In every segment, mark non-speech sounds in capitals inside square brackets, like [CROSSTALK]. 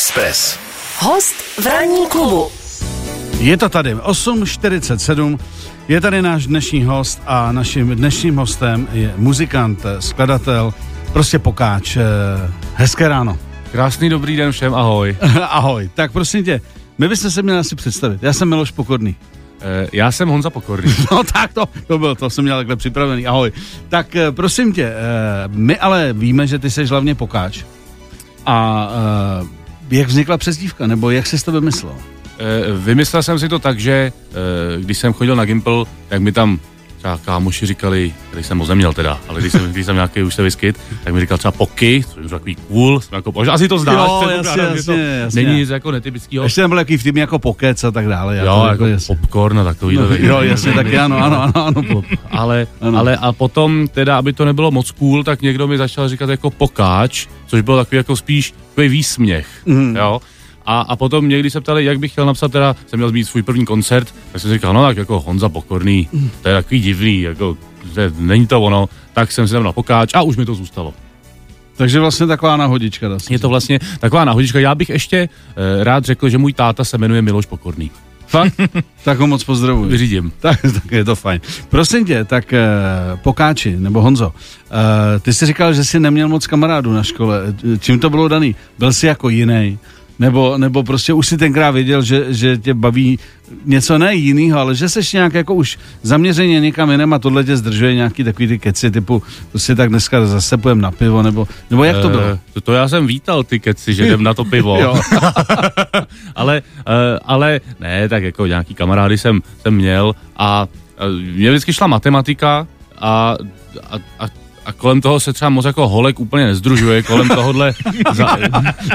Express. Host v ranní klubu. Je to tady 8.47, je tady náš dnešní host a naším dnešním hostem je muzikant, skladatel, prostě pokáč. Eh, Hezké ráno. Krásný dobrý den všem, ahoj. [LAUGHS] Ahoj. Tak prosím tě, my bychom se měli asi představit. Já jsem Miloš Pokorný. Eh, Já jsem Honza Pokorný. [LAUGHS] No tak to, to bylo, to jsem měl takhle připravený. Ahoj. Tak eh, prosím tě, eh, my ale víme, že ty jsi hlavně pokáč. A eh, jak vznikla přezdívka, nebo jak jsi to vymyslel? Eh, Vymyslel jsem si to tak, že eh, když jsem chodil na Gimple, tak mi tam třeba kámoši říkali, který jsem moc neměl teda, ale když jsem, když jsem nějaký už se vyskyt, tak mi říkal třeba poky, což je takový cool, jsem jako, asi to znáš, Jo, předpokládám, jasně, že to jasně, jasně. není nic jako netypického. Ještě tam byl jaký vtip jako pokec a tak dále. Jo, to jako jasně. popcorn a takový. No, jo, jasně, tak ano, ano, ano, ano. pop. ale, Ano. ale a potom teda, aby to nebylo moc cool, tak někdo mi začal říkat jako pokáč, což bylo takový jako spíš takový výsměch, Mhm. jo. A, a potom někdy se ptali, jak bych chtěl napsat teda, jsem měl mít svůj první koncert, tak jsem si říkal, no tak jako Honza Pokorný, to je takový divný, jako, že není to ono, tak jsem si tam na pokáč a už mi to zůstalo. Takže vlastně taková se Je to vlastně taková náhodička. Já bych ještě e, rád řekl, že můj táta se jmenuje Miloš Pokorný. Fakt? [LAUGHS] tak ho moc pozdravuji. Vyřídím. [LAUGHS] Tak, tak je to fajn. Prosím tě, tak eh, Pokáči, nebo Honzo, eh, ty jsi říkal, že jsi neměl moc kamarádů na škole. Čím to bylo daný? Byl jsi jako jiný? Nebo, nebo prostě už si tenkrát věděl, že, že tě baví něco ne jinýho, ale že jsi nějak jako už zaměřeně někam jinam a tohle tě zdržuje nějaký takový ty keci typu, to si tak dneska zase pojem na pivo, nebo, nebo jak to bylo? Eh, to, to já jsem vítal ty keci, že jdem na to pivo. [LAUGHS] Ale, eh, ale ne, tak jako nějaký kamarády jsem, jsem měl a eh, mě vždycky šla matematika a, a, a, a kolem toho se třeba moc jako holek úplně nezdružuje, kolem tohohle... [LAUGHS] za,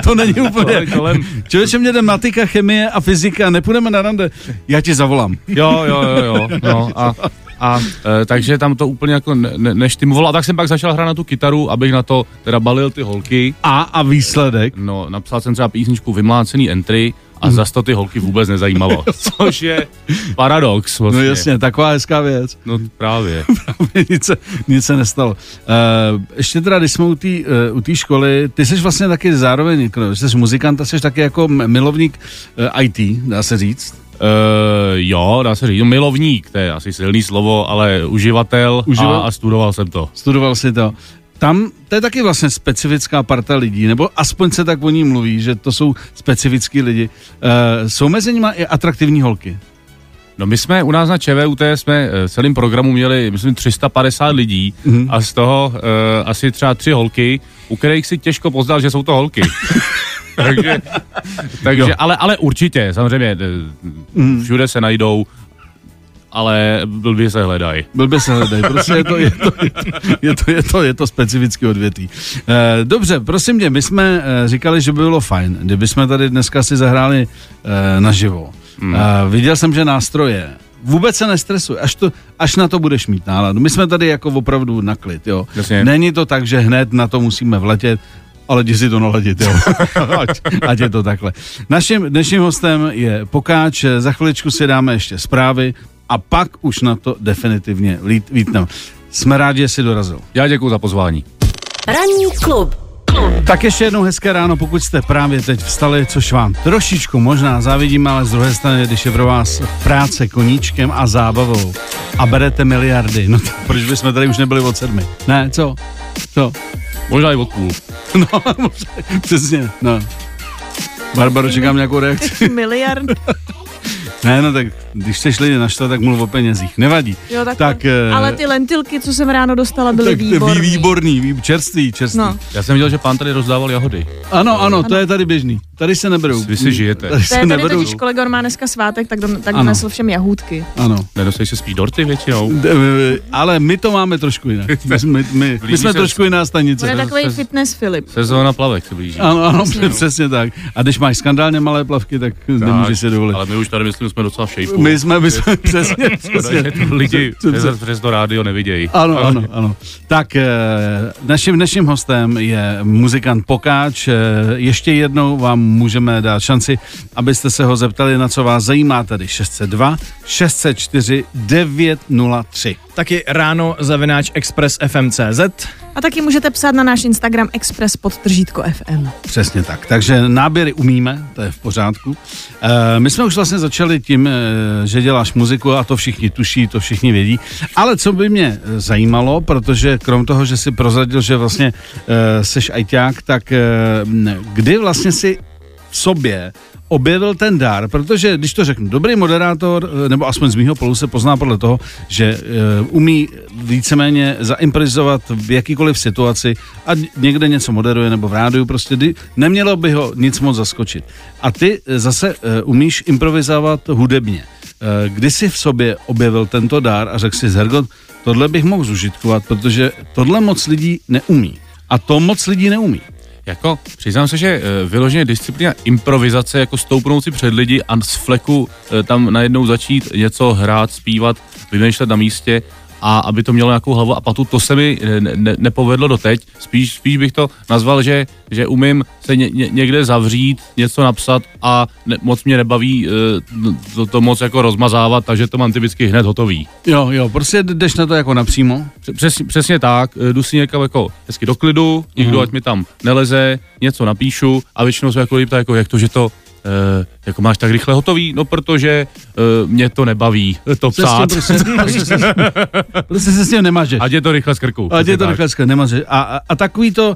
To není úplně... kolem, Člověče, mě jde matika, chemie a fyzika, nepůjdeme na rande. Já ti zavolám. jo, jo, jo, jo, no a, a e, takže tam to úplně jako ne, ne, neštimovalo. A tak jsem pak začal hrát na tu kytaru, abych na to teda balil ty holky. A a výsledek? No, napsal jsem třeba písničku Vymlácený entry a zas to ty holky vůbec nezajímalo. [LAUGHS] Což je paradox vlastně. No jasně, taková hezká věc. No právě. [LAUGHS] nic, se, nic se nestalo. Uh, ještě teda, když jsme u té uh, školy, ty jsi vlastně taky zároveň, jako, jsi muzikant a jsi taky jako milovník uh, IT, dá se říct. Uh, jo, dá se říct, no, milovník, to je asi silný slovo, ale uživatel Uživa- a, a studoval jsem to. Studoval si to. Tam to je taky vlastně specifická parta lidí, nebo aspoň se tak o ní mluví, že to jsou specifický lidi. Uh, jsou mezi nimi i atraktivní holky. No my jsme u nás na ČVUT jsme eh, v celém programu měli, myslím, 350 lidí Mhm. a z toho uh, asi třeba tři holky, u kterých si těžko poznal, že jsou to holky. [LAUGHS] takže, takže ale, ale určitě, samozřejmě, Mhm. všude se najdou, ale blbě se hledají. Blbě se hledej, prostě je to, je to, je to, je to, je to, je to specifický odvětví. E, dobře, prosím tě, my jsme e, říkali, že by bylo fajn, kdyby jsme tady dneska si zahráli e, naživo. Hmm. E, viděl jsem, že nástroje, vůbec se nestresuj, až, to, až na to budeš mít náladu. My jsme tady jako opravdu na klid, jo. Jasně. Není to tak, že hned na to musíme vletět, ale jdi si to naladit, jo. [LAUGHS] ať, ať je to takhle. Naším dnešním hostem je Pokáč, za chviličku si dáme ještě zprávy a pak už na to definitivně lít, vítneme. Jsme rádi, že jsi dorazil. Já děkuji za pozvání. Ranní klub. Tak ještě jednou hezké ráno, pokud jste právě teď vstali, což vám trošičku možná závidím, ale z druhé strany, když je pro vás práce koníčkem a zábavou a berete miliardy, no tak proč bychom tady už nebyli od sedmi? Ne, co? Co? Možná i od půl. [LAUGHS] No, možná, přesně, no. Barbaro, čekám nějakou reakci. Miliard. [LAUGHS] Ne, no tak když chceš lidi naštvat, tak mluv o penězích. Nevadí. Jo, tak, Tak, eh, Ale ty lentilky, co jsem ráno dostala, byly tak výborný. Vý, výborný, vý, čerstvý, čerstvý. No. Já jsem viděl, že pán tady rozdával jahody. Ano, ano, to je tady běžný. Tady se neberou. Vy si žijete. Tady To se je tady neberou. totiž kolega, má dneska svátek, tak, don, tak Ano. donesl všem jahůdky. Ano. Nedostají se spíš dorty většinou. D- eh, Ale my to máme trošku jinak. My, [LAUGHS] jsme- my, my, my jsme trošku jiná On je stanice. takový fitness Filip. Sezóna plavek se blíží. Ano, ano, přesně tak. A když máš skandálně malé plavky, tak, nemůžeš si dovolit. Ale my už tady myslím, jsme docela v šejpu. My jsme, my jsme [LAUGHS] přesně, přesně. To lidi přes, to rádio nevidějí. Ano, ano, ano. Tak eh, naším dnešním hostem je muzikant Pokáč. Eh, Ještě jednou vám můžeme dát šanci, abyste se ho zeptali, na co vás zajímá, tedy 602 604 903. taky ráno zavináč Express FMCZ. A taky můžete psát na náš Instagram Express pod tržítko FM. Přesně tak. Takže náběry umíme, to je v pořádku. E, my jsme už vlastně začali tím, e, že děláš muziku a to všichni tuší, to všichni vědí. Ale co by mě eh, zajímalo, protože krom toho, že si prozradil, že vlastně e, seš ajťák, tak e, kdy vlastně si v sobě objevil ten dar, protože když to řeknu, dobrý moderátor, nebo aspoň z mýho polu se pozná podle toho, že uh, umí víceméně zaimprovizovat v jakýkoliv situaci a někde něco moderuje nebo v rádiu, prostě nemělo by ho nic moc zaskočit. A ty zase uh, umíš improvizovat hudebně. Uh, kdy jsi v sobě objevil tento dar a řekl si, Zergot, tohle bych mohl zužitkovat, protože tohle moc lidí neumí. A to moc lidí neumí. Jako, přiznám se, že e, vyloženě disciplína improvizace, jako stoupnout si před lidi a z fleku e, tam najednou začít něco hrát, zpívat, vymýšlet na místě, a aby to mělo nějakou hlavu a patu, to se mi ne, ne, nepovedlo doteď. Spíš, spíš bych to nazval, že, že umím se ně, ně, někde zavřít, něco napsat a ne, moc mě nebaví e, to, to moc jako rozmazávat, takže to mám typicky hned hotový. Jo, jo, prostě jdeš na to jako napřímo. Přesně, přesně tak, e, jdu si někam jako hezky do klidu, nikdo mm. ať mi tam neleze, něco napíšu a většinou se jako líp jako jak to, že to Uh, jako máš tak rychle hotový? No, protože uh, mě to nebaví to psát. Prostě, prostě, prostě se s tím nemažeš. Ať je to rychle z krku. Ať je to rychle z krku, nemažeš. A, a, a takový to,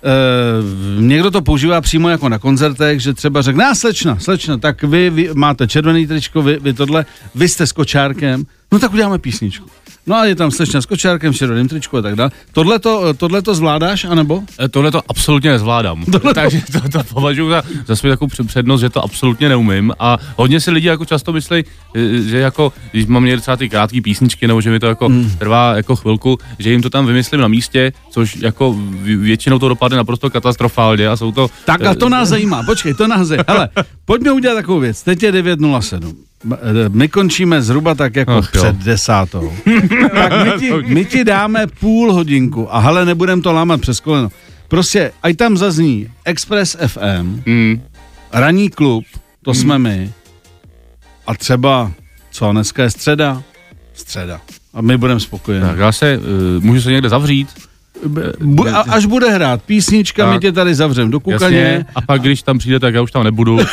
Uh, někdo to používá přímo jako na koncertech, že třeba řekne, a slečna, slečna, tak vy, vy máte červený tričko, vy, vy tohle, vy jste s kočárkem, no tak uděláme písničku. No a je tam slečna s kočárkem, červeným tričku a tak dále. Tohle to, tohle to zvládáš, anebo? E, tohle to absolutně nezvládám. [LAUGHS] Tohle Takže to, to považuji za, za svou takovou přednost, že to absolutně neumím. A hodně si lidi jako často myslí, e, že jako, když mám někde třeba ty krátké písničky, nebo že mi to jako mm. trvá jako chvilku, že jim to tam vymyslím na místě, což jako většinou to dopadne naprosto katastrofálně a jsou to... Tak a to nás zajímá, počkej, to nás zajímá. Hele, pojďme udělat takovou věc. Teď je 9.07. My končíme zhruba tak jako Ach, před jo. desátou. tak my ti, [LAUGHS] my ti dáme půl hodinku a hele, nebudem to lámat přes koleno. Prostě, ať tam zazní Express FM, mm. ranní klub, to mm. jsme my, a třeba, co, dneska je středa? Středa. A my budeme spokojeni. Tak já se, uh, můžu se někde zavřít? Bu, a, až bude hrát písnička, tak. my tě tady zavřem do kukaně. Jasně, a pak když tam přijde, tak já už tam nebudu. [LAUGHS]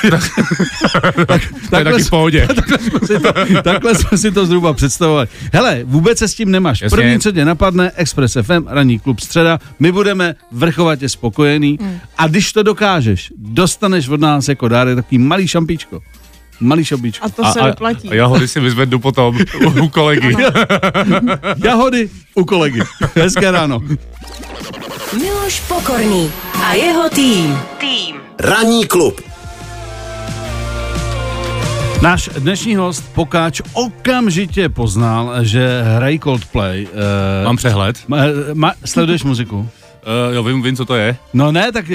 tak, to je taky v pohodě. [LAUGHS] takhle, jsme si to, takhle jsme si to zhruba představovali. Hele, vůbec se s tím nemáš. Jasně. První, co tě napadne, Express FM, ranní klub středa, my budeme vrchovatě spokojení hmm. a když to dokážeš, dostaneš od nás jako dárek takový malý šampičko malý šobičko. A to se a, vyplatí. A jahody si vyzvednu potom u kolegy. [LAUGHS] jahody u kolegy. Hezké ráno. Miloš Pokorný a jeho tým. Tým. Ranní klub. Náš dnešní host Pokáč okamžitě poznal, že hrají Coldplay. Uh, Mám přehled. Ma, ma, sleduješ muziku? Uh, jo, vím, vím, co to je. No ne, tak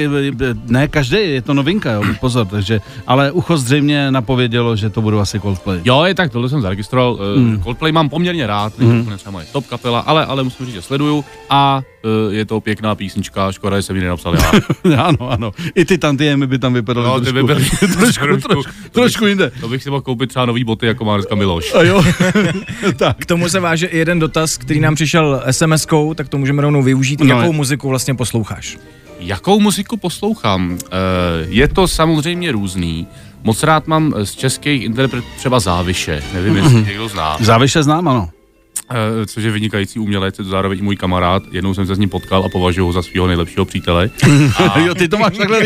ne každý, je to novinka, jo, pozor, takže, ale ucho zřejmě napovědělo, že to budou asi Coldplay. Jo, je tak, tohle jsem zaregistroval. Mm. Coldplay mám poměrně rád, mm. třeba moje top kapela, ale, ale musím říct, že sleduju a je to pěkná písnička, škoda, že jsem ji nenapsal já. [LAUGHS] ano, ano. I ty tantiemy by tam vypadaly no, trošku, by byly [LAUGHS] trošku, trošku, trošku, trošku jinde. To bych si mohl koupit třeba nový boty, jako má dneska Miloš. A jo. [LAUGHS] tak. K tomu se váže i jeden dotaz, který nám přišel SMS-kou, tak to můžeme rovnou využít. No, Jakou je. muziku vlastně posloucháš? Jakou muziku poslouchám? Uh, je to samozřejmě různý. Moc rád mám z českých interpretů třeba Záviše. Nevím, jestli mhm. někdo zná. Záviše znám, ano. Eh, což je vynikající umělec, je to zároveň i můj kamarád. Jednou jsem se s ním potkal a považuji ho za svého nejlepšího přítele. [LAUGHS] A... jo, ty to máš takhle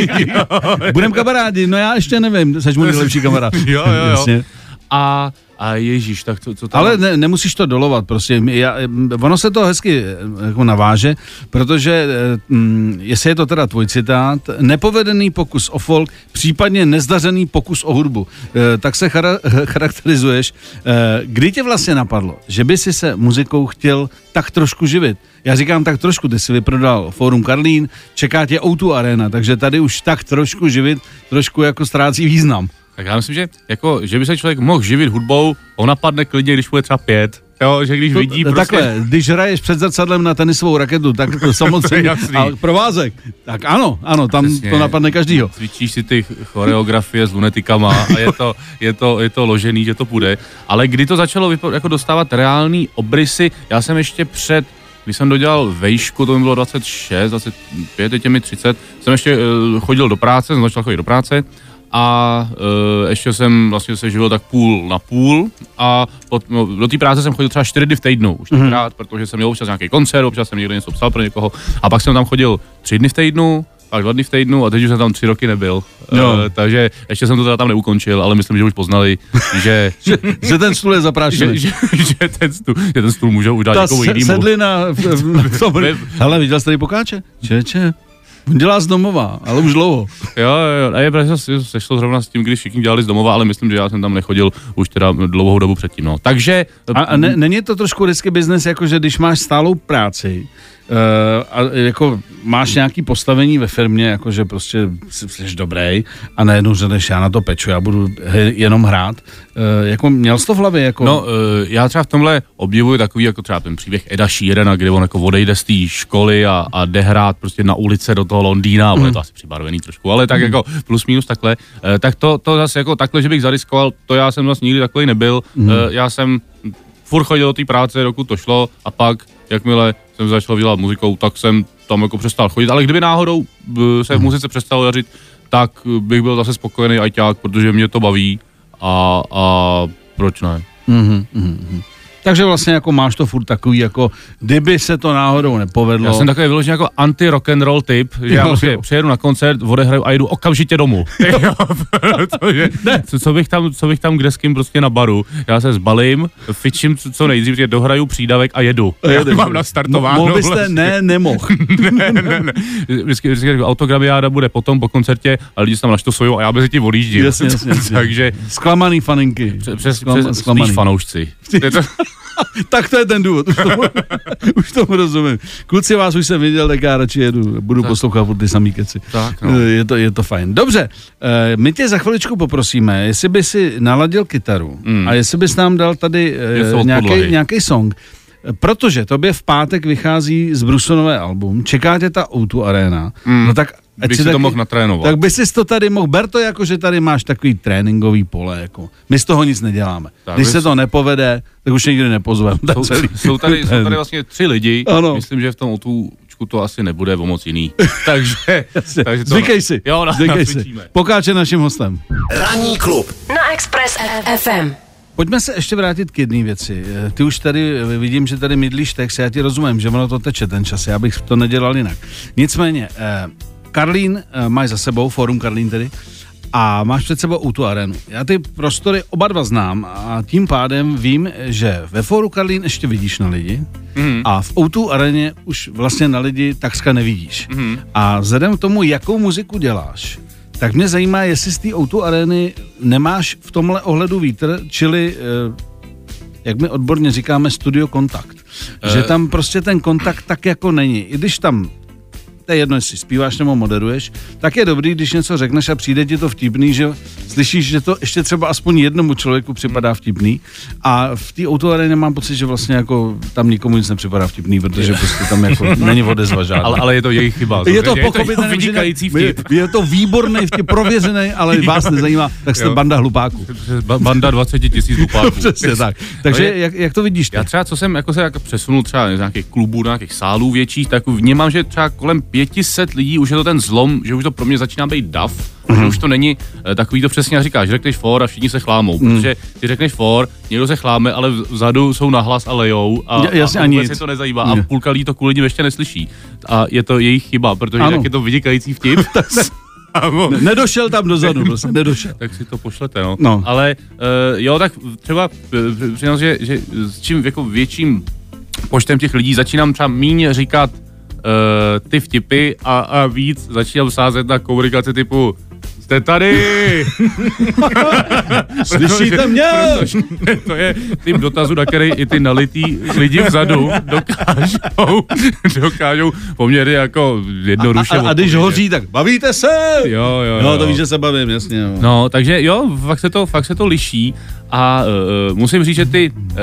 [LAUGHS] Budem kamarádi, no já ještě nevím, jsi můj nejlepší kamarád. [LAUGHS] jo, jo, jo. Jasně. A a ježíš, tak co, co tam... Ale ne, nemusíš to dolovat, prostě. Já, ono se to hezky eh, jako naváže, protože hm, jestli je to teda tvůj citát, nepovedený pokus o folk, případně nezdařený pokus o hudbu, eh, tak se chara, [LAUGHS] charakterizuješ. Eh, kdy tě vlastně napadlo, že by si se muzikou chtěl tak trošku živit? Já říkám tak trošku, ty si vyprodal Forum Karlín, čeká tě O2 Arena, takže tady už tak trošku živit, trošku jako ztrácí význam. Tak já myslím, že, jako, že by se člověk mohl živit hudbou, on napadne klidně, když bude třeba pět. Jo, že když vidí to, prostě... Takhle, když hraješ před zrcadlem na tenisovou raketu, tak to samozřejmě, [LAUGHS] jasný. ale provázek, tak ano, ano, tam Přesně. to napadne každýho. Cvičíš si ty choreografie s lunetikama a je to, je to, je to ložený, že to půjde. Ale kdy to začalo vypo- jako dostávat reální obrysy, já jsem ještě před když jsem dodělal vejšku, to mi bylo 26, 25, teď je mi 30, jsem ještě uh, chodil do práce, jsem začal chodit do práce a uh, ještě jsem vlastně se živil tak půl na půl a pod, no, do té práce jsem chodil třeba čtyři dny v týdnu, už tenkrát, protože jsem měl občas nějaký koncert, občas jsem někde něco psal pro někoho a pak jsem tam chodil tři dny v týdnu, pak dva dny v týdnu a teď už jsem tam tři roky nebyl. Jo. Uh, takže ještě jsem to teda tam neukončil, ale myslím, že už poznali, [LAUGHS] že, Že, že ten stůl je že, zaprášený. že, že, ten stůl, že ten stůl můžou Ta někomu se, jinému. sedlina v, v, [LAUGHS] tom, hele, viděl jsi tady pokáče? Čeče, on dělá z domova, ale už dlouho. Jo, jo. A je pravda, že se sešlo zrovna s tím, když všichni dělali z domova, ale myslím, že já jsem tam nechodil už teda dlouhou dobu předtím. No. Takže A, a ne, není to trošku risky business, jako že když máš stálou práci, a jako máš nějaký postavení ve firmě, jako že prostě jsi, jsi dobrý a najednou řekneš, já na to peču, já budu he, jenom hrát. Uh, jako měl jsi to v hlavě? Jako... No, uh, já třeba v tomhle obdivuji takový jako třeba ten příběh Eda Sheerana, kde on jako odejde z té školy a, a jde hrát prostě na ulice do toho Londýna, mm. on je to asi přibarvený trošku, ale tak mm. jako plus minus takhle, uh, tak to, to zase jako takhle, že bych zariskoval, to já jsem vlastně nikdy takový nebyl, mm. uh, já jsem furt chodil do té práce, dokud to šlo a pak, jakmile jsem začal dělat muzikou, tak jsem tam jako přestal chodit, ale kdyby náhodou uh, se v muzice přestalo dařit, tak uh, bych byl zase spokojený ajťák, protože mě to baví a, a proč ne? Mhm, mhm, mhm. Takže vlastně jako máš to furt takový, jako kdyby se to náhodou nepovedlo. Já jsem takový vyložený jako anti-rock and roll typ, že já prostě jo. přijedu na koncert, odehraju a jdu okamžitě domů. [LAUGHS] Jo, [LAUGHS] protože, co, co, bych tam, co bych tam kde s kým prostě na baru, já se zbalím, fičím co, co nejdřív, že dohraju přídavek a jedu. A Já jedeš. mám nastartováno. Mohl byste, vlastně. ne, nemohl. [LAUGHS] ne, ne, ne. Vždycky, vždycky autogramiáda bude potom po koncertě a lidi se tam naštosují a já mezi tím odjíždím. Jasně, jasně, jasně. Takže Zklamaný faninky. přes, přes, Sklam- přes zklamaný. spíš fanoušci. Je to, [LAUGHS] Tak to je ten důvod, už tomu, [LAUGHS] už tomu rozumím. Kluci, vás už jsem viděl, tak já radši jedu, budu Tak. poslouchat ty samý keci. Tak, no. Je, to, je to fajn. Dobře, eh, my tě za chviličku poprosíme, jestli by si naladil kytaru Mm. a jestli bys nám dal tady Něco od nějaký, song. Protože tobě v pátek vychází z Brusonové album, čeká tě ta O2 Arena, Mm. no tak ať bych si si to taky- mohl natrénovat. tak by si to tady mohl, ber to jako, že tady máš takový tréninkový pole, jako. My z toho nic neděláme. Tak Když se to nepovede, tak už nikdy nepozveme. jsou, jsou, tady, jsou tady vlastně tři lidi. Ano. Myslím, že v tom otůčku to asi nebude o moc jiný. [LAUGHS] takže, takže to, Zvykej si, Jo, na, zvykej si. Pokáče naším hostem. Ranní klub na Express FM. Pojďme se ještě vrátit k jedné věci. Eh, Ty už tady, eh, vidím, že tady mydlíš text, já ti rozumím, že ono to teče ten čas, já bych to nedělal jinak. Nicméně, eh, Karlín eh, máš za sebou, Fórum Karlín tedy, a máš před sebou u tu arenu. Já ty prostory oba dva znám a tím pádem vím, že ve Fóru Karlín ještě vidíš na lidi Mhm. a v O2 areně už vlastně na lidi takřka nevidíš. Mhm. A vzhledem k tomu, jakou muziku děláš, tak mě zajímá, jestli z té O2 areny nemáš v tomhle ohledu vítr, čili, eh, jak my odborně říkáme, studio kontakt. Eh. Že tam prostě ten kontakt tak jako není. I když tam to je jedno, jestli zpíváš nebo moderuješ, tak je dobrý, když něco řekneš a přijde ti to vtipný, že slyšíš, že to ještě třeba aspoň jednomu člověku připadá vtipný. A v té autoareně mám pocit, že vlastně jako tam nikomu nic nepřipadá vtipný, protože prostě tam jako [LAUGHS] není odezva žádná. Ale, ale je to jejich chyba. je to je jeho vynikající vtip. Je, je to výborný vtip, prověřený, ale [LAUGHS] vás nezajímá, tak jste Jo. banda hlupáků. Ba- Banda 20 tisíc hlupáků. [LAUGHS] Přesně tak. Takže Ale jak, jak to vidíš ty? Já třeba, co jsem jako se jako přesunul třeba z nějakých klubů, do nějakých sálů větších, tak vnímám, že třeba kolem 500 lidí už je to ten zlom, že už to pro mě začíná být dav, mm-hmm. Mhm. že už to není eh, takový to přesně jak říkáš, řekneš for a všichni se chlámou, Mhm. mm. protože ty řekneš for, někdo se chláme, ale vzadu jsou nahlas a lejou a, Ja- jasně, a, vůbec nic. je to nezajímá Ne. a půlka lidí to kvůli nim ještě neslyší. A je to jejich chyba, protože Ano. jak je to vynikající vtip, [LAUGHS] Amo. Nedošel tam dozadu, prostě nedošel. tak si to pošlete, no. No. Ale uh, jo, tak třeba uh, přiznám, že, že s čím jako větším počtem těch lidí začínám třeba míň říkat uh, ty vtipy a, a víc začínám sázet na komunikaci typu jste tady! [LAUGHS] Slyšíte mě? Protože to je typ dotazu, na který i ty nalitý lidi vzadu dokážou, dokážou poměrně jako jednoduše A, a, a když hoří, tak bavíte se? Jo, jo, jo. No, to víš, že se bavím, jasně. Jo. No, takže jo, fakt se to, fakt se to liší a uh, musím říct, že ty uh,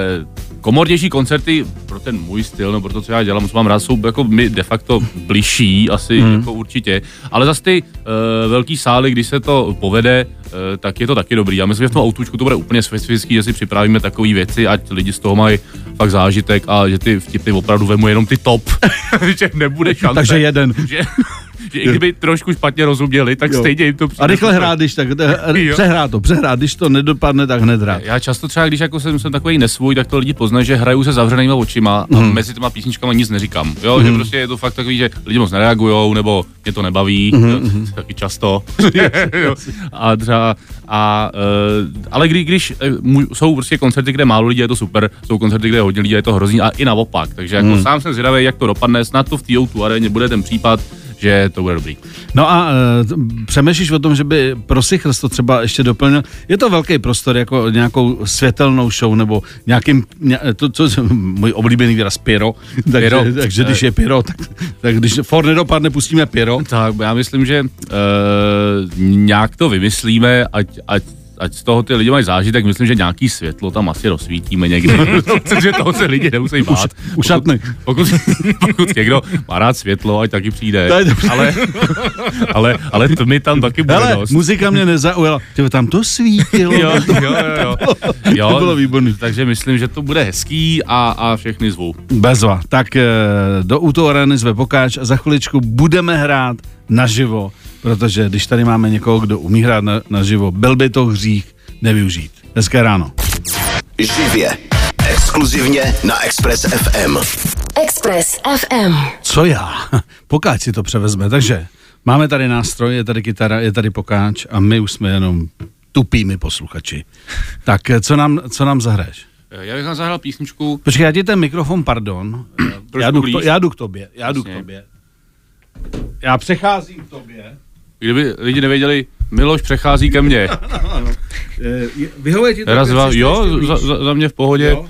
komornější koncerty pro ten můj styl, nebo pro to, co já dělám, co mám rád, jsou jako mi de facto bližší, asi hmm. jako určitě. Ale zase ty uh, velký sály, když se to povede, uh, tak je to taky dobrý. Já myslím, že v tom autůčku to bude úplně specifický, že si připravíme takové věci, ať lidi z toho mají fakt zážitek a že ty vtipy opravdu vemu jenom ty top, [LAUGHS] že nebude šance. Takže jeden. Že i kdyby trošku špatně rozuměli, tak Jo. stejně jim to přijde. A rychle hrát, když tak, Jo. přehrát to, přehrát, když to nedopadne, tak hned hrát. Já často třeba, když jako jsem, jsem takový nesvůj, tak to lidi poznají, že hraju se zavřenýma očima a Mhm. mezi těma písničkama nic neříkám. Jo, že prostě je to fakt takový, že lidi moc nereagujou, nebo mě to nebaví, Mhm, jo, taky často. [LAUGHS] A třeba, a, uh, ale kdy, když eh, jsou prostě koncerty, kde málo lidí, je to super, jsou koncerty, kde je hodně lidí, je to hrozný a i naopak. Takže jako Mhm. sám jsem zvědavý, jak to dopadne, snad to v té tu aréně bude ten případ, že to bude dobrý. No a uh, přemýšlíš o tom, že by pro Sichrst to třeba ještě doplnil? Je to velký prostor jako nějakou světelnou show nebo nějakým, ně, to, co [LAUGHS] můj oblíbený výraz, pyro. [LAUGHS] Takže, Pyro. takže když je pyro, tak, tak když for nedopadne, pustíme pyro. Tak já myslím, že uh, nějak to vymyslíme, ať, ať ať z toho ty lidi mají zážitek, myslím, že nějaký světlo tam asi rozsvítíme někdy, [LAUGHS] [LAUGHS] protože toho se lidi nemusí bát. Ušatný. Pokud, [LAUGHS] pokud někdo má rád světlo, ať taky přijde. To je dobře. Ale, ale, ale tmy tam taky bude Hele, dost. muzika mě nezaujala. Ty tam to svítilo. Jo, jo, jo, jo. jo. To bylo výborný. Takže myslím, že to bude hezký a, a všechny zvu. Bezva. Tak eh, do Uto Areny zve Pokáč a za chviličku budeme hrát naživo, protože když tady máme někoho, kdo umí hrát na, naživo, byl by to hřích nevyužít. Hezké ráno. Živě. Exkluzivně na Express FM. Express FM. Co já? [LAUGHS] Pokáč si to převezme, takže máme tady nástroj, je tady kytara, je tady Pokáč a my už jsme jenom tupými posluchači. [LAUGHS] Tak eh, co nám, co nám zahraješ? Já bych vám zahrál písničku. Počkej, já ti ten mikrofon, pardon. Já jdu, k to, já jdu k tobě, já jdu k tobě. Já přecházím k tobě. Kdyby lidi nevěděli, Miloš přechází ke mně. [LAUGHS] Eh, Vyhovuje ti to? Raz, dva, jo, za, za, za mě v pohodě. Jo?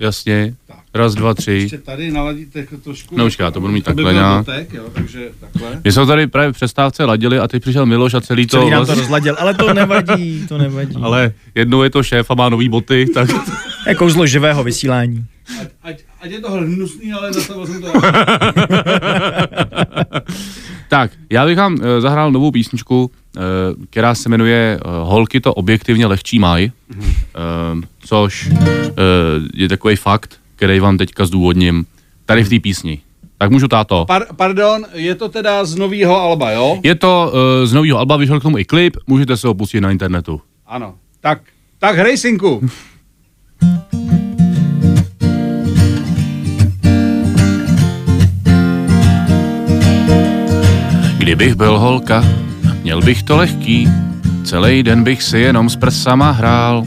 Jasně. Tak. Raz, dva, tři. Ještě tady naladíte trošku. No, já to budu mít takhle byl nějak. dotek, jo, takže takhle. My jsme tady právě v přestávce ladili a teď přišel Miloš a celý to... Celý nám to rozladil, ale to nevadí, to nevadí. Ale... [LAUGHS] ale jednou je to šéf a má nový boty, tak... Je kouzlo živého vysílání. Ať, ať, ať je to hnusný, ale zastavil jsem to. [LAUGHS] tak, já bych vám eh, zahrál novou písničku, eh, která se jmenuje eh, Holky to objektivně lehčí maj, Mhm. eh, což eh, je takový fakt, který vám teďka zdůvodním tady v té písni. Tak můžu táto. Par, pardon, je to teda z nového alba, jo? Je to uh, z nového alba, vyšel k tomu i klip, můžete se ho pustit na internetu. Ano. Tak, tak hrej synku. [LAUGHS] Kdybych byl holka, měl bych to lehký, celý den bych si jenom s prsama hrál.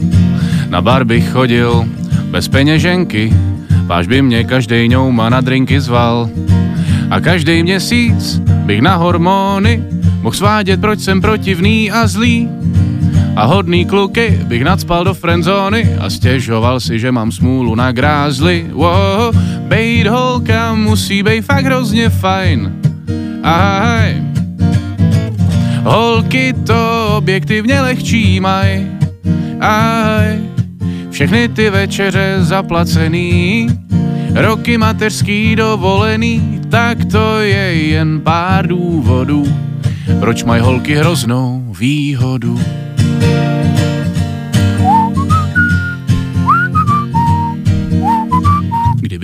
Na bar bych chodil, bez peněženky, váš by mě každej ňouma na drinky zval. A každý měsíc bych na hormony mohl svádět, proč jsem protivný a zlý. A hodný kluky bych nadspal do friendzóny a stěžoval si, že mám smůlu na grázli. Wow, bejt holka musí být fakt hrozně fajn. Aj, holky to objektivně lehčí maj. Aj, všechny ty večeře zaplacený, roky mateřský dovolený, tak to je jen pár důvodů, proč mají holky hroznou výhodu.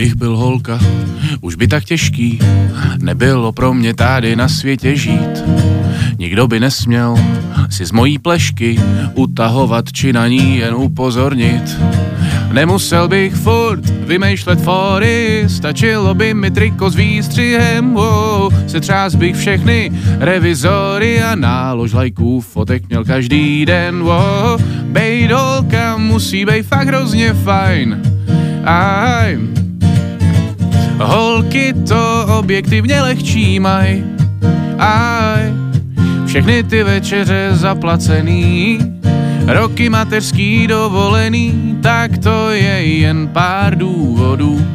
Kdybych byl holka, už by tak těžký nebylo pro mě tady na světě žít. Nikdo by nesměl si z mojí plešky utahovat či na ní jen upozornit. Nemusel bych furt vymýšlet fóry, stačilo by mi triko s výstřihem, wow, se třás bych všechny revizory a nálož lajků fotek měl každý den, wow, bejt holka musí být fakt hrozně fajn. Aj, holky to objektivně lehčí maj, aj, všechny ty večeře zaplacený, roky mateřský dovolený, tak to je jen pár důvodů,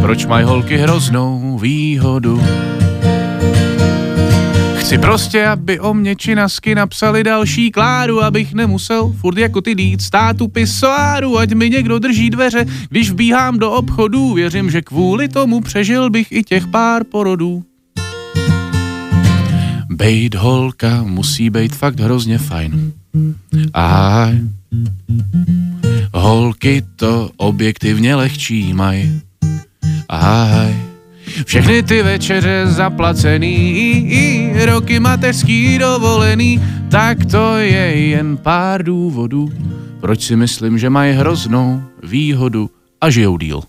proč mají holky hroznou výhodu. Chci prostě, aby o mě činasky napsali další kláru, abych nemusel furt jako ty dít stát u pisoáru, ať mi někdo drží dveře, když vbíhám do obchodu. Věřím, že kvůli tomu přežil bych i těch pár porodů. Bejt holka musí být fakt hrozně fajn. A holky to objektivně lehčí maj. Ahaj. Všechny ty večeře zaplacený, roky mateřský dovolený, tak to je jen pár důvodů, proč si myslím, že mají hroznou výhodu a žijou díl.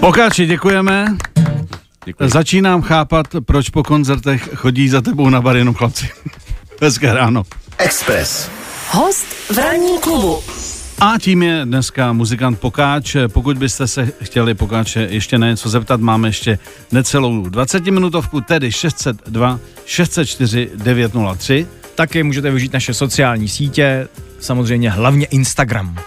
Pokáči, děkujeme. Děkuji. Začínám chápat, proč po koncertech chodí za tebou na bar jenom chlapci. [LAUGHS] Hezké ráno. Express. Host v ranní klubu. A tím je dneska muzikant Pokáč. Pokud byste se chtěli Pokáče ještě na něco zeptat, máme ještě necelou 20 minutovku, tedy 602 604 903. Taky můžete využít naše sociální sítě, samozřejmě hlavně Instagram.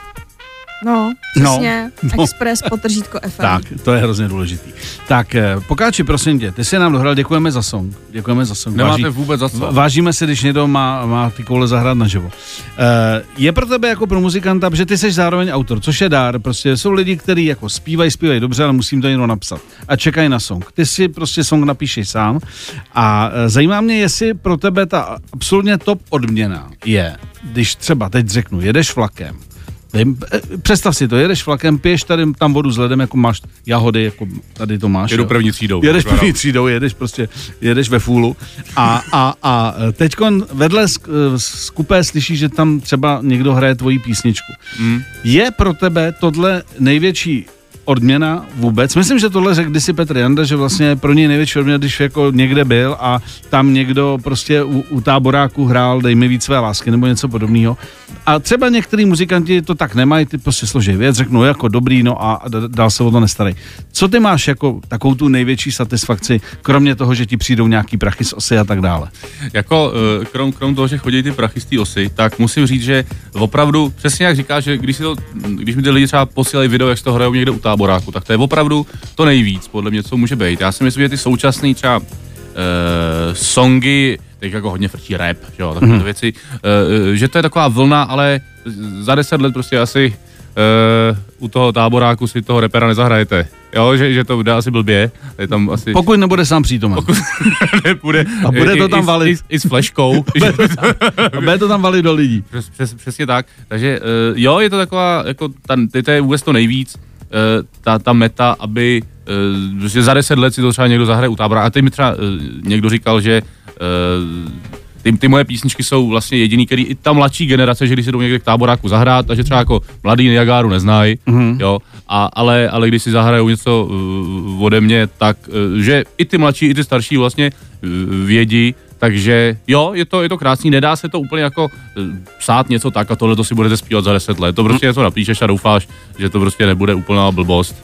No, No. přesně. No. Express, potržítko FM. Tak, to je hrozně důležitý. Tak, eh, Pokáči, prosím tě, ty si nám dohrál, děkujeme za song. Děkujeme za song. Nemáte Váží- vůbec za co. Vážíme si, když někdo má, má ty koule zahrát naživo. Eh, je pro tebe jako pro muzikanta, protože ty jsi zároveň autor, což je dár. Prostě jsou lidi, kteří jako zpívají, zpívají dobře, ale musím to jenom napsat. A čekají na song. Ty si prostě song napíšeš sám. A eh, zajímá mě, jestli pro tebe ta absolutně top odměna je, když třeba teď řeknu, jedeš vlakem, Dej- eh, Představ si to, jedeš vlakem, piješ tady tam vodu s ledem, jako máš jahody, jako tady to máš. Jedu první třídou. Jedeš první třídou, jedeš prostě, jedeš ve fůlu a, a, a teď vedle z, z kupé slyšíš, že tam třeba někdo hraje tvoji písničku. Mm. Je pro tebe tohle největší odměna vůbec? Myslím, že tohle řekl kdysi Petr Janda, že vlastně pro něj největší odměna, když jako někde byl a tam někdo prostě u, u táboráku hrál Dej mi víc své lásky nebo něco podobného. A třeba některý muzikanti to tak nemají, ty prostě složí věc, řeknou jako dobrý, no a dál se o to nestarej. Co ty máš jako takovou tu největší satisfakci, kromě toho, že ti přijdou nějaký prachy z osy a tak dále? Jako eh, krom, krom toho, že chodí ty prachy z té osy, tak musím říct, že opravdu, přesně jak říkáš, že když, si to, když mi ty lidi třeba posílají video, jak to hrajou někde u táboráku, tak to je opravdu to nejvíc, podle mě, co může být. Já si myslím, že ty současné třeba eh, songy, teď jako hodně frčí rap, že jo, takové mm-hmm. věci, eh, že to je taková vlna, ale za deset let prostě asi eh, u toho táboráku si toho repera nezahrajete. Jo, že, že to dá asi blbě, je tam asi... Pokud nebude sám přítomen. [LAUGHS] nebude, A bude to i- tam i, valit. I, i, s fleškou. [LAUGHS] A bude to tam valit do lidí. Přes, přes, přesně tak. Takže uh, jo, je to taková, jako ta, to je vůbec to nejvíc, uh, ta, ta meta, aby uh, prostě za deset let si to třeba někdo zahraje u tábora. A teď mi třeba uh, někdo říkal, že uh, ty, ty moje písničky jsou vlastně jediný, který i ta mladší generace, že když se jdou někde k táboráku zahrát, takže třeba jako mladý Niagáru neznají, mm-hmm. jo, a, ale, ale když si zahrajou něco ode mě, tak že i ty mladší, i ty starší vlastně vědí, takže jo, je to, je to krásný, nedá se to úplně jako eh, psát něco tak a tohle to si budete zpívat za 10 let. To prostě něco napíšeš a doufáš, že to prostě nebude úplná blbost.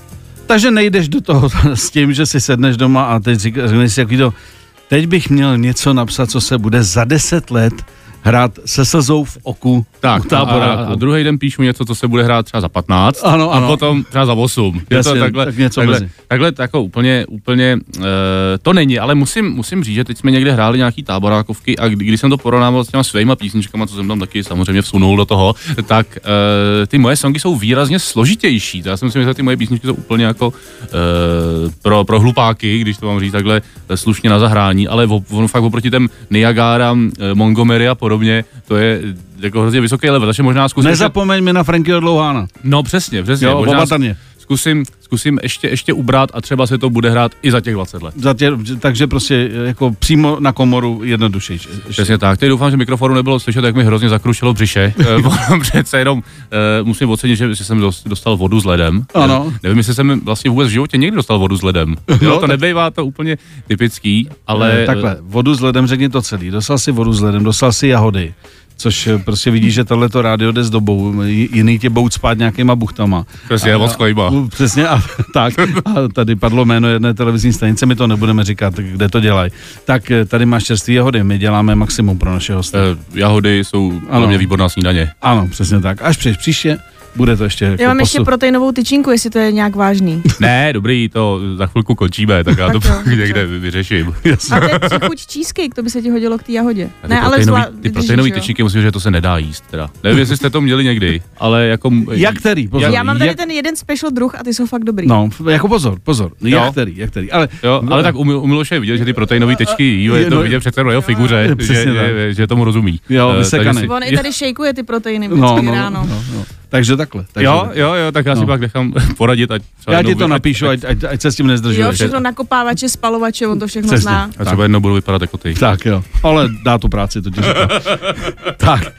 Takže nejdeš do toho [LAUGHS] s tím, že si sedneš doma a teď řekneš si, jaký to, teď bych měl něco napsat, co se bude za deset let hrát se slzou v oku Tak, u a, a, druhý den píšu něco, co se bude hrát třeba za 15 Ano, ano. a potom třeba za 8. Je Jasně, to takhle, tak něco takhle, mezi. takhle jako úplně, úplně uh, to není, ale musím, musím říct, že teď jsme někde hráli nějaký táborákovky a kdy, když jsem to porovnával s těma svýma písničkama, co jsem tam taky samozřejmě vsunul do toho, tak uh, ty moje songy jsou výrazně složitější. Já si myslím, že ty moje písničky jsou úplně jako uh, pro, pro hlupáky, když to mám říct takhle slušně na zahrání, ale on fakt oproti těm Niagara, eh, Montgomery a podobně, to je jako hrozně vysoký level, takže možná zkusím... Nezapomeň mi na Frankyho Dlouhána. No přesně, přesně. Jo, Možná opatrně. zkusím, zkusím ještě, ještě ubrat a třeba se to bude hrát i za těch 20 let. Za tě, takže prostě jako přímo na komoru jednodušeji. Přesně tak. Teď doufám, že mikrofonu nebylo slyšet, jak mi hrozně zakrušilo břiše. [LAUGHS] Eh, Přece jenom uh, musím ocenit, že, že jsem dos- dostal vodu s ledem. Ano. Eh, Nevím, jestli jsem vlastně vůbec v životě někdy dostal vodu s ledem. No, Jo, to tak- nebejvá to úplně typický, ale... Ale takhle, vodu s ledem, řekni to celý. Dostal si vodu s ledem, dostal si jahody, což eh, prostě vidíš, že tohleto rádio jde s dobou, jiný tě budou spát nějakýma buchtama. Přesně, moc klejba. U- Přesně, a, [LAUGHS] tak. A tady padlo jméno jedné televizní stanice, my to nebudeme říkat, kde to dělají. Tak eh, tady máš čerstvý jahody, my děláme maximum pro naše hosty. Eh, Jahody jsou Ano. mě výborná snídaně. Ano, přesně tak. Až přijdeš příště, bude to ještě jako Já mám ještě posu- proteinovou tyčinku, jestli to je nějak vážný. [LAUGHS] Ne, dobrý, to za chvilku končíme, tak já to pak někde vyřeším. A to je [LAUGHS] cheesecake, to by se ti hodilo k té jahodě. A ty Ne, ale proteinový, zvla- ty proteinové tyčinky, musím, že to se nedá jíst. Teda. Nevím, jestli jste to měli někdy, ale jako... Jak který? Pozor. Já mám tady jak, ten jeden special druh a ty jsou fakt dobrý. No, jako pozor, pozor. Jo. Jak který, jak který. Ale, Jo, ale tak u, Mil- u Miloše je vidět, že ty proteinové tečky jí, je to no, vidět přece na jeho figuře, [LAUGHS] jo, že, tomu rozumí. Jo, si- On i tady šejkuje ty proteiny no, vždycky no, ráno. no, no. Takže takhle. Takže Jo, takhle. jo, jo, tak já si No. pak nechám [LAUGHS] poradit, ať třeba Já ti to vy- napíšu, ať, ať, ať se s tím Jo, nezdržuješ. všechno nakopávače, spalovače, on to všechno Přesně. zná. A třeba jednou budu vypadat jako ty. Tak jo, ale dá tu práci, to ti [LAUGHS] tak,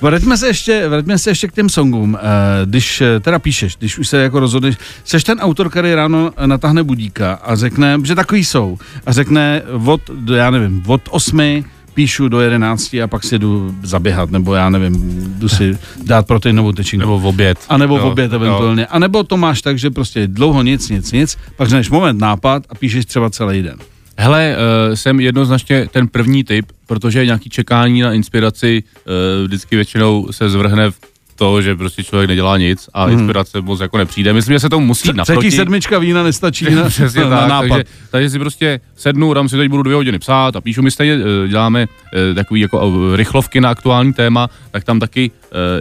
vraťme se ještě, vraťme se ještě k těm songům. Eh, Když eh, teda píšeš, když už se jako rozhodneš, seš ten autor, který ráno natáhne budíka a řekne, že takový jsou, a řekne od, já nevím, od osmi píšu do jedenácti a pak si jdu zaběhat, nebo já nevím, jdu si dát proteinovou tečinku. Nebo v oběd. A nebo v Jo, oběd jo. eventuálně. A nebo to máš tak, že prostě dlouho nic, nic, nic, pak řekneš moment nápad a píšeš třeba celý den. Hele, uh, jsem jednoznačně ten první typ, protože nějaký čekání na inspiraci uh, vždycky většinou se zvrhne v to, že prostě člověk nedělá nic a inspirace moc jako nepřijde. Myslím, že se tomu musí naproti. Hmm. Třetí sedmička vína nestačí [LAUGHS] na, Přesně na tak, nápad. takže, takže si prostě sednu, dám si teď budu dvě hodiny psát a píšu, my stejně eh, děláme eh, takový jako eh, rychlovky na aktuální téma, tak tam taky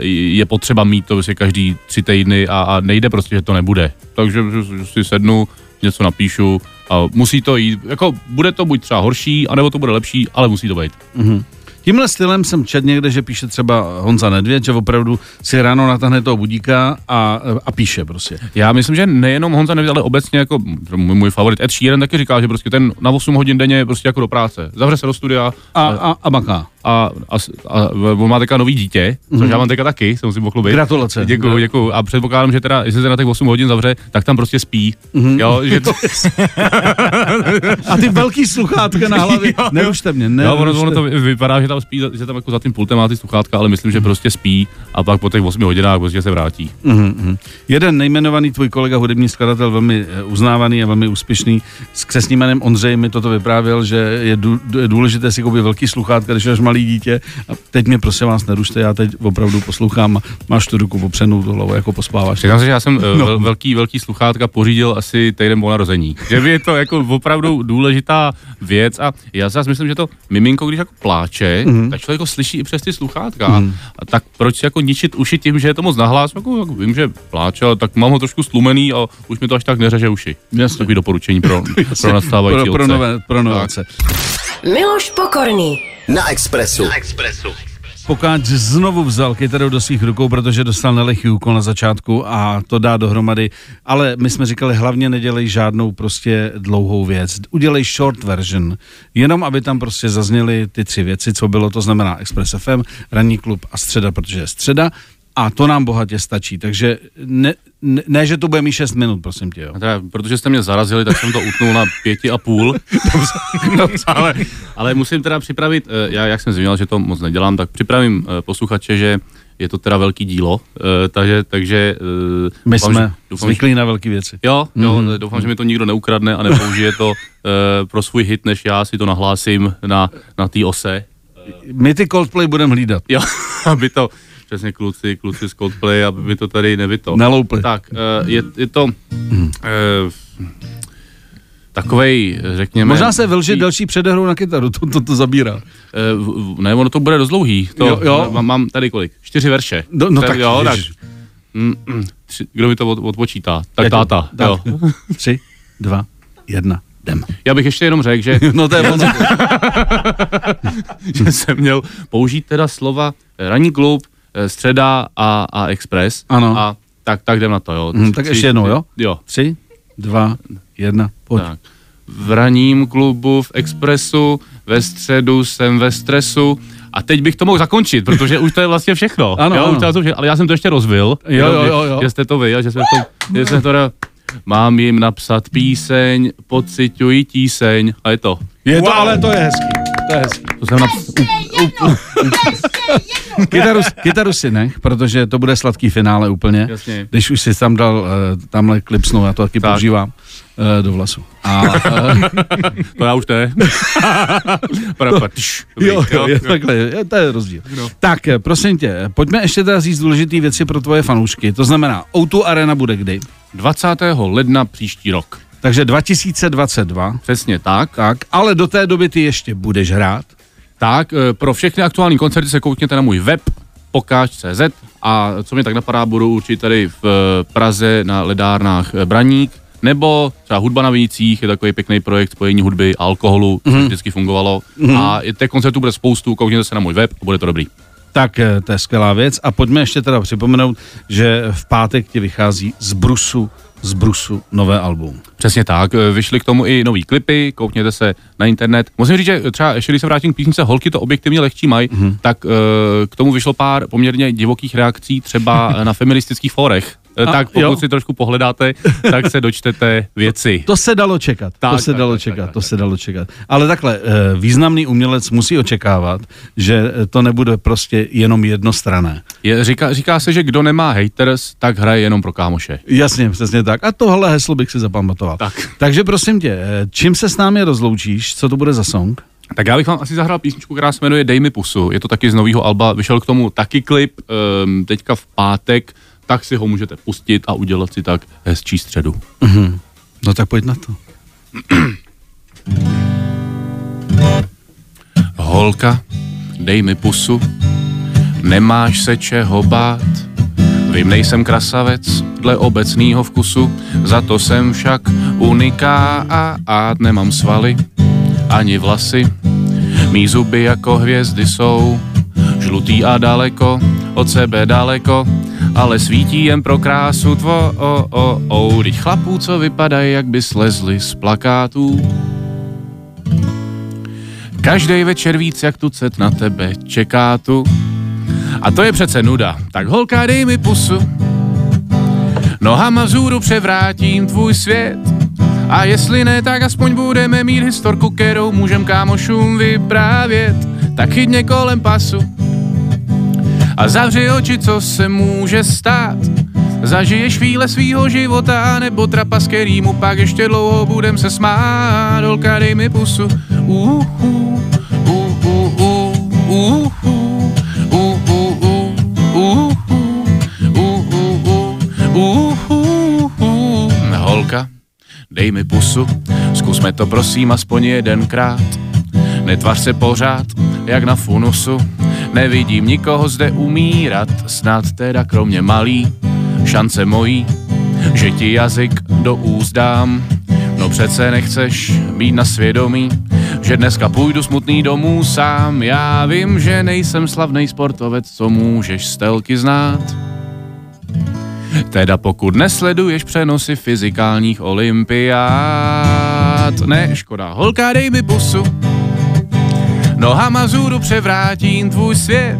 je potřeba mít to prostě každý tři týdny a, a nejde prostě, že to nebude. Takže že si sednu, něco napíšu a musí to jít, jako bude to buď třeba horší, anebo to bude lepší, ale musí to být. Tímhle stylem jsem čet někde, že píše třeba Honza Nedvěd, že opravdu si ráno natáhne toho budíka a, a píše prostě. Já myslím, že nejenom Honza Nevěd, ale obecně jako můj, můj favorit Ed Sheeran taky říká, že prostě ten na 8 hodin denně je prostě jako do práce. Zavře se do studia A, a, a maká. A, a, a on má teďka nový dítě, což já mám teďka taky, se musím pochlubit. Gratulace. Děkuju, děkuju. A předpokládám, že teda, jestli se na těch 8 hodin zavře, tak tam prostě spí. Jo, že to, A ty velký sluchátka na hlavě. [LAUGHS] Nerušte mě, jo, nerušte. ono, ono to vy- vypadá, že tam spí, že tam jako za tím pultem má ty sluchátka, ale myslím, že prostě spí a pak po těch 8 hodinách prostě se vrátí. Mhm. Jeden nejmenovaný tvůj kolega, hudební skladatel, velmi eh, uznávaný a velmi úspěšný, s křesním jménem Ondřej mi toto vyprávěl, že je dů- je důležité si koupit velký sluchátka, když máš malý dítě. A teď mě prosím vás nerušte, já teď opravdu poslouchám a máš tu ruku popřenou tu hlavu, jako pospáváš. Se, že já jsem no. vel, velký, velký sluchátka pořídil asi týden po narození. Že je to jako opravdu důležitá věc a já si myslím, že to miminko, když jako pláče, mm. tak člověk ho slyší i přes ty sluchátka. Mm. A tak proč jako ničit uši tím, že je to moc nahlas? Jako, jako vím, že pláče, ale tak mám ho trošku stlumený a už mi to až tak neřeže uši. Jasně. Takový doporučení pro, [LAUGHS] pro nastávající pro, pro, nové, pro nováce. Miloš Pokorný. Na Expressu. Na Expressu. Pokáč znovu vzal kytaru do svých rukou, protože dostal nelehký úkol na začátku a to dá dohromady. Ale my jsme říkali, hlavně nedělej žádnou prostě dlouhou věc. Udělej short version, jenom aby tam prostě zazněly ty tři věci, co bylo, to znamená Express FM, ranní klub a středa, protože je středa. A to nám bohatě stačí, takže ne, ne, ne že to bude mít 6 minut, prosím tě. Jo. Teda, protože jste mě zarazili, tak jsem to utnul na pěti a půl. [LAUGHS] ale, ale musím teda připravit, eh, já jak jsem zmínil, že to moc nedělám, tak připravím eh, posluchače, že je to teda velký dílo, eh, takže, takže My doufám, jsme že, doufám, že, zvyklí na velké věci. jo, jo Mhm. doufám, že mi to nikdo neukradne a nepoužije to pro svůj hit, než já si to nahlásím na, na té ose. My ty Coldplay budeme hlídat. Jo, [LAUGHS] aby to, přesně kluci, kluci z Coldplay, aby mi to tady nevyto. Naloupli. Tak, eh, je, je to eh, takovej, řekněme... Možná se vylže další předehrou na kytaru, to, to, to zabírá. V- ne, ono to bude dost dlouhý. To, Jo, jo. Mám, mám tady kolik? Čtyři verše. No- no Tak tak, jo, tak. Mm, mm, tři, kdo mi to od, odpočítá? Tak Já táta, tak. jo. [LAUGHS] Tři, dva, jedna, jdem. Já bych ještě jenom řekl, že, [LAUGHS] No to je ono. [LAUGHS] že jsem měl použít teda slova ranní klub, středa a, a express. Ano. A tak, tak jdem na to, jo. Mhm, tak ještě jednou, jo? Jo. Tři, dva, jedna, pojď. Tak. V ranním klubu, v expressu, ve středu jsem ve stresu. A teď bych to mohl zakončit, protože už to je vlastně všechno. Ano, jo, ano. Už to ale já jsem to ještě rozvil. Jo, jo, jo, jo. Že jste to vy, a že jsme to, že jsme to da, Mám jim napsat píseň, pociťuji tíseň a je to. Je to, ale to je hezký. To je hezký. To jsem napsal. [LAUGHS] Kytaru, kytaru si nech, protože to bude sladký finále úplně. Jasně. Když už si tam dal uh, tamhle klipsnou, já to taky Tak. používám. uh, do vlasu. A, uh, [LAUGHS] To já už ne. [LAUGHS] Dobrý, jo, jo, je, takhle, je, to je rozdíl. No. Tak, eh, prosím tě, pojďme ještě teda říct důležité věci pro tvoje fanoušky. To znamená, O2 Arena bude kdy? 20. ledna příští rok. Takže 2022. Přesně tak. Tak, ale do té doby ty ještě budeš hrát. Tak, eh, pro všechny aktuální koncerty se koukněte na můj web pokáč.cz a co mě tak napadá, budu určitě tady v eh, Praze na ledárnách eh, Braník, nebo třeba hudba na Vínicích, je takový pěkný projekt spojení hudby a alkoholu, mm-hmm. vždycky fungovalo. Mm-hmm. A těch koncertů bude spoustu, koukněte se na můj web a bude to dobrý. Tak to je skvělá věc. A pojďme ještě teda připomenout, že v pátek ti vychází z Brusu z Brusu nové album. Přesně tak, eh, vyšly k tomu i nový klipy, koukněte se na internet. Musím říct, že třeba ještě když se vrátím k písnice Holky to objektivně lehčí mají, mm-hmm. tak uh, k tomu vyšlo pár poměrně divokých reakcí třeba [LAUGHS] na feministických fórech. A, tak pokud jo. si trošku pohledáte, tak se dočtete věci. To, [LAUGHS] to se dalo čekat, tak, to se tak, dalo tak, čekat, tak, to tak. se dalo čekat. Ale takhle, významný umělec musí očekávat, že to nebude prostě jenom jednostrané. Je, říká, říká se, že kdo nemá haters, tak hraje jenom pro kámoše. Jasně, přesně tak. A tohle heslo bych si zapamatoval. Tak. Takže prosím tě, čím se s námi rozloučíš, co to bude za song? Tak já bych vám asi zahrál písničku, která se jmenuje Dej mi pusu. Je to taky z nového alba, vyšel k tomu taky klip um, teďka v pátek, tak si ho můžete pustit a udělat si tak hezčí středu. Mm-hmm. No tak pojď na to. Holka, dej mi pusu, nemáš se čeho bát. Vím, nejsem krasavec dle obecného vkusu, za to jsem však uniká a át nemám svaly ani vlasy. Mí zuby jako hvězdy jsou žlutý a daleko, od sebe daleko, ale svítí jen pro krásu tvo, o, o, o, Teď chlapů, co vypadají, jak by slezli z plakátů. Každý večer víc, jak tu cet na tebe čeká tu. A to je přece nuda, tak holka dej mi pusu. Nohama vzůru převrátím tvůj svět. A jestli ne, tak aspoň budeme mít historku, kterou můžem kámošům vyprávět. Tak chytně kolem pasu a zavři oči, co se může stát. Zažiješ chvíle svýho života, nebo trapas, kterýmu pak ještě dlouho budem se smát. Holka, dej mi pusu. Uh, uh, uh, uh, uh, uh, Holka, dej mi pusu, zkusme to prosím aspoň jedenkrát. Netvař se pořád, jak na funusu, Nevidím nikoho zde umírat, snad teda kromě malý, šance mojí, že ti jazyk do úst dám. No přece nechceš být na svědomí, že dneska půjdu smutný domů sám. Já vím, že nejsem slavný sportovec, co můžeš z telky znát. Teda pokud nesleduješ přenosy fyzikálních olympiád. Ne, škoda, holka, dej mi pusu, Nohama zůru převrátím tvůj svět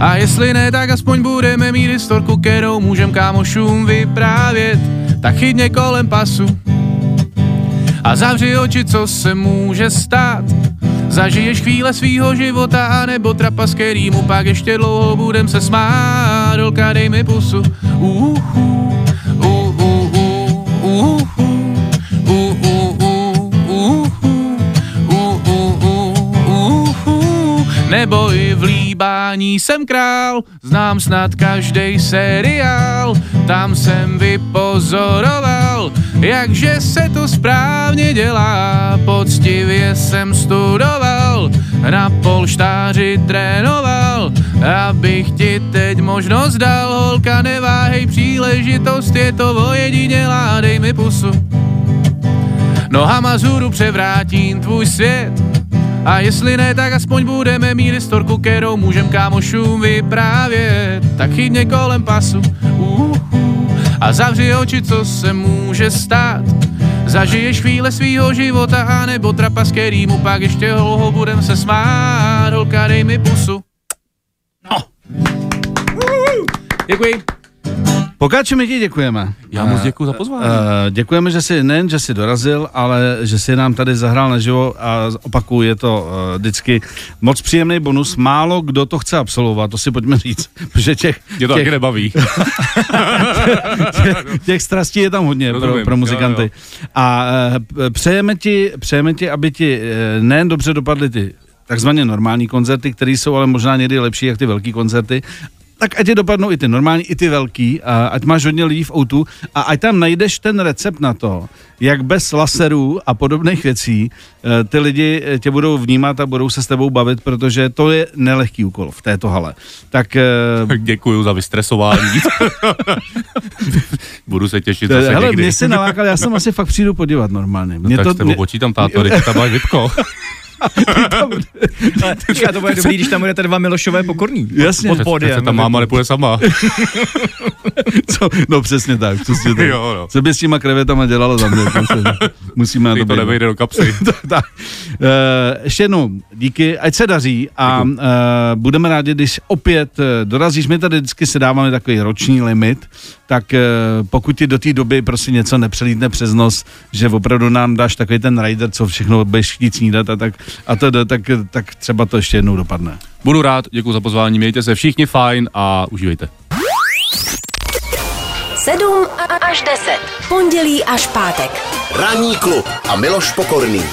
a jestli ne, tak aspoň budeme mít historku, kterou můžem kámošům vyprávět. Tak chytně kolem pasu a zavři oči, co se může stát. Zažiješ chvíle svýho života, a nebo trapas, kterýmu pak ještě dlouho budem se smát. Dolka, dej mi pusu. Uh, uh, uh, uh, nebo i v líbání jsem král, znám snad každý seriál, tam jsem vypozoroval, jakže se to správně dělá, poctivě jsem studoval, na polštáři trénoval, abych ti teď možnost dal, holka neváhej, příležitost je to ojedinělá, dej mi pusu. Nohama zůru převrátím tvůj svět, a jestli ne, tak aspoň budeme mít historku, kterou můžem kámošům vyprávět. Tak chytně kolem pasu uh, a zavři oči, co se může stát. Zažiješ chvíle svýho života, a nebo trapas, kterýmu pak ještě dlouho budem se smát. Holka, dej mi pusu. No. Děkuji. Pokáči, my ti děkujeme. Já moc Eh, děkuji za pozvání. eh, děkujeme, že jsi nejen, že jsi dorazil, ale že jsi nám tady zahrál naživo a opakuju, je to uh, vždycky moc příjemný bonus. Málo kdo to chce absolvovat, to si pojďme říct, [LAUGHS] protože těch, Mě to těch, taky nebaví. [LAUGHS] [LAUGHS] těch strastí je tam hodně pro, Rozumím, pro muzikanty. jo, A eh, přejeme ti, přejeme ti, aby ti eh, nejen dobře dopadly ty takzvaně normální koncerty, které jsou ale možná někdy lepší jak ty velký koncerty, tak ať ti dopadnou i ty normální, i ty velký, a ať máš hodně lidí v outu a ať tam najdeš ten recept na to, jak bez laserů a podobných věcí eh, ty lidi eh, tě budou vnímat a budou se s tebou bavit, protože to je nelehký úkol v této hale. Tak eh, Děkuji za vystresování. [LAUGHS] Budu se těšit zase hele, někdy. mě si nalákal, já jsem asi fakt přijdu podívat normálně. No Mě tak to, s tebou mě, počítám, táto, tam [LAUGHS] máš Vipko. Ale počkej, to bude dobrý, když tam budete dva Milošové pokorní. Jasně. Pod pódiem. se tam máma nepůjde sama. [LAUGHS] co, no přesně tak, přesně tak. Jo, no. Co by s těma krevetama dělala za mě? se- Musíme na to být. nevejde do kapsy. [LAUGHS] tak. Uh, ještě jednou díky, ať se daří a uh, budeme rádi, když opět uh, dorazíš. My tady vždycky si dáváme takový roční limit, tak uh, pokud ti do té doby prostě něco nepřelítne přes nos, že opravdu nám dáš takový ten rider, co všechno budeš chtít snídat a tak, a to, tak, tak třeba to ještě jednou dopadne. Budu rád, děkuji za pozvání, mějte se všichni fajn a užívejte. 7 až 10. Pondělí až pátek. Ranní klub a Miloš Pokorný.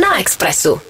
Na Expressu.